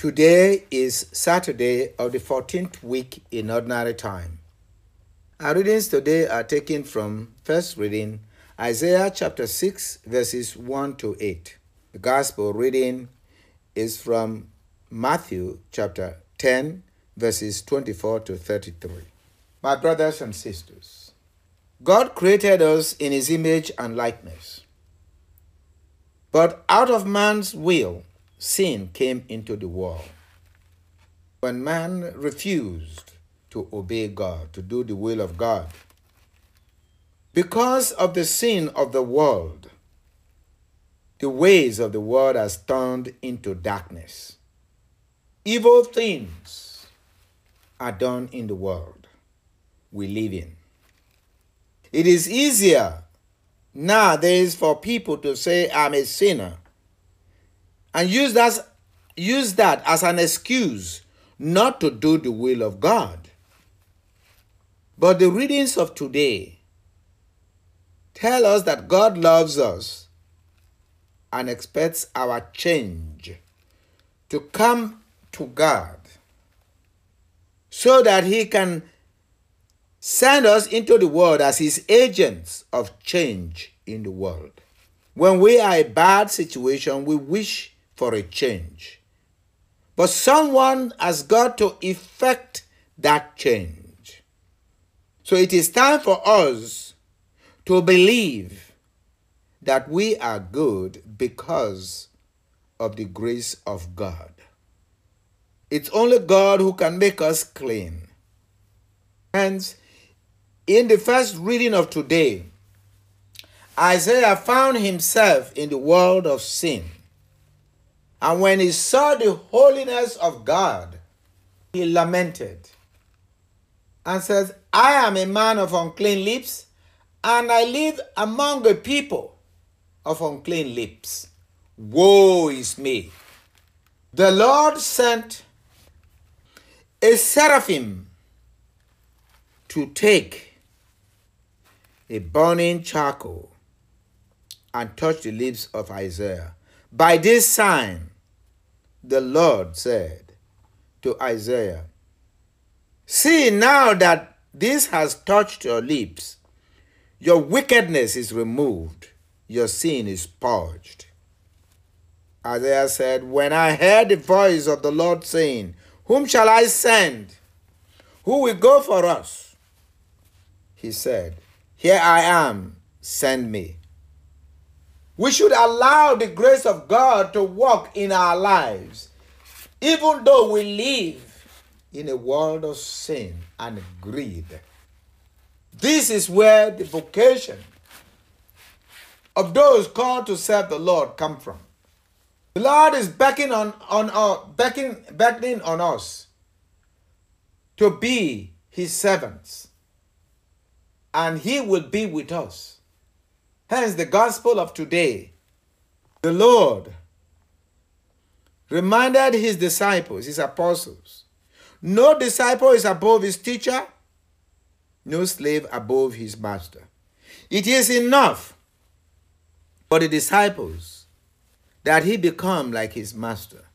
Today is Saturday of the 14th week in ordinary time. Our readings today are taken from first reading Isaiah chapter 6 verses 1 to 8. The gospel reading is from Matthew chapter 10 verses 24 to 33. My brothers and sisters, God created us in his image and likeness. But out of man's will, sin came into the world. When man refused to obey God, to do the will of God, because of the sin of the world, the ways of the world has turned into darkness. Evil things are done in the world we live in. It is easier nowadays for people to say, I'm a sinner and use that, use that as an excuse not to do the will of God. But the readings of today tell us that God loves us and expects our change to come to God so that He can send us into the world as His agents of change in the world. When we are in a bad situation, we wish for a change. But someone has got to effect that change. So it is time for us to believe that we are good because of the grace of God. It's only God who can make us clean. Hence, in the first reading of today, Isaiah found himself in the world of sin. And when he saw the holiness of God, he lamented and says, I am a man of unclean lips, and I live among a people of unclean lips. Woe is me. The Lord sent a seraphim to take a burning charcoal and touch the lips of Isaiah. By this sign, the Lord said to Isaiah, See now that this has touched your lips, your wickedness is removed, your sin is purged. Isaiah said, When I heard the voice of the Lord saying, Whom shall I send? Who will go for us? He said, Here I am, send me. We should allow the grace of God to work in our lives, even though we live in a world of sin and greed. This is where the vocation of those called to serve the Lord come from. The Lord is beckoning on, on uh, beckoning, beckoning on us to be his servants, and he will be with us. Hence, the gospel of today, the Lord reminded his disciples, his apostles, no disciple is above his teacher, no slave above his master. It is enough for the disciples that he become like his master,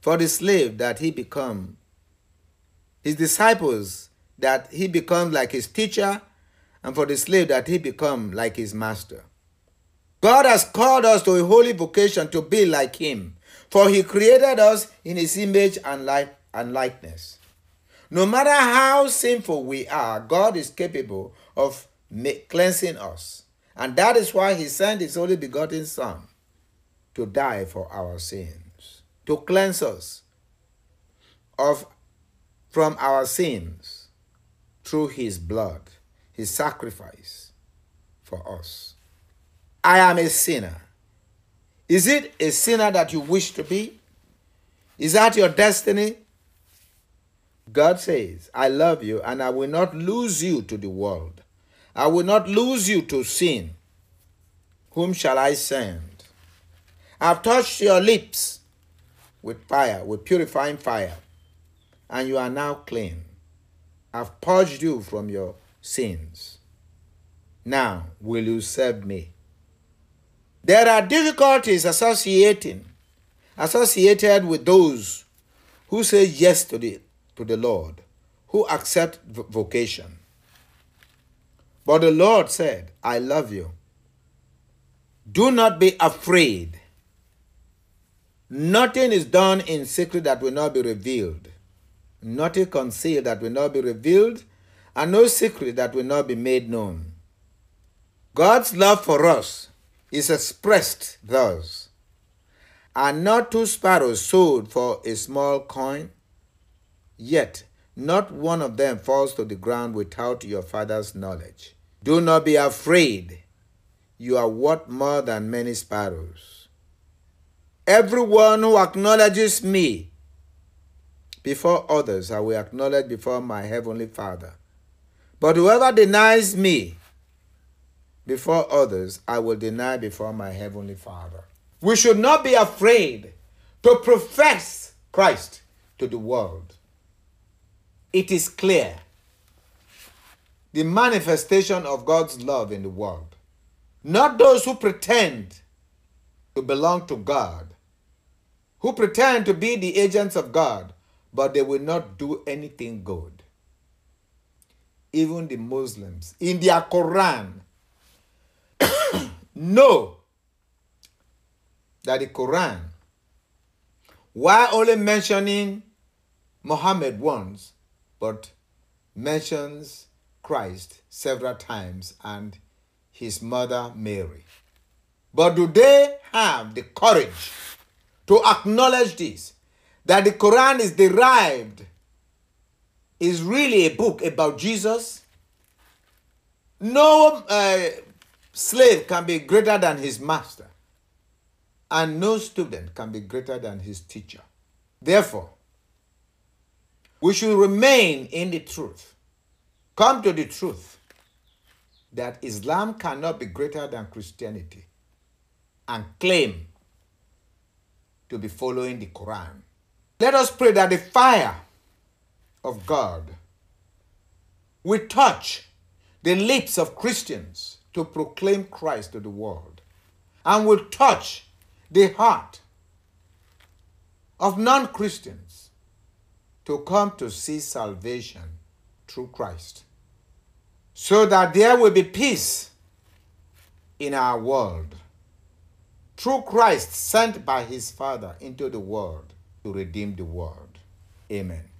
for the slave that he become, his disciples that he becomes like his teacher and for the slave that he become like his master. God has called us to a holy vocation to be like him, for he created us in his image and, and likeness. No matter how sinful we are, God is capable of cleansing us. And that is why he sent his only begotten Son to die for our sins, to cleanse us of, from our sins through his blood his sacrifice for us. I am a sinner. Is it a sinner that you wish to be? Is that your destiny? God says, I love you and I will not lose you to the world. I will not lose you to sin. Whom shall I send? I've touched your lips with fire, with purifying fire, and you are now clean. I've purged you from your sins. Now, will you serve me? There are difficulties associating associated with those who say yes to the, to the Lord, who accept vocation. But the Lord said, I love you. Do not be afraid. Nothing is done in secret that will not be revealed. Nothing concealed that will not be revealed, and no secret that will not be made known. God's love for us is expressed thus Are not two sparrows sold for a small coin? Yet not one of them falls to the ground without your Father's knowledge. Do not be afraid. You are worth more than many sparrows. Everyone who acknowledges me before others, I will acknowledge before my heavenly Father. But whoever denies me before others, I will deny before my heavenly Father. We should not be afraid to profess Christ to the world. It is clear the manifestation of God's love in the world. Not those who pretend to belong to God, who pretend to be the agents of God, but they will not do anything good. Even the Muslims in their Quran know that the Quran, while only mentioning Muhammad once, but mentions Christ several times and his mother Mary. But do they have the courage to acknowledge this? That the Quran is derived, is really a book about Jesus? No uh, slave can be greater than his master and no student can be greater than his teacher. Therefore, we should remain in the truth. Come to the truth that Islam cannot be greater than Christianity and claim to be following the Quran. Let us pray that the fire of God We touch the lips of Christians to proclaim Christ to the world and will touch the heart of non Christians to come to see salvation through Christ, so that there will be peace in our world through Christ sent by his Father into the world to redeem the world. Amen.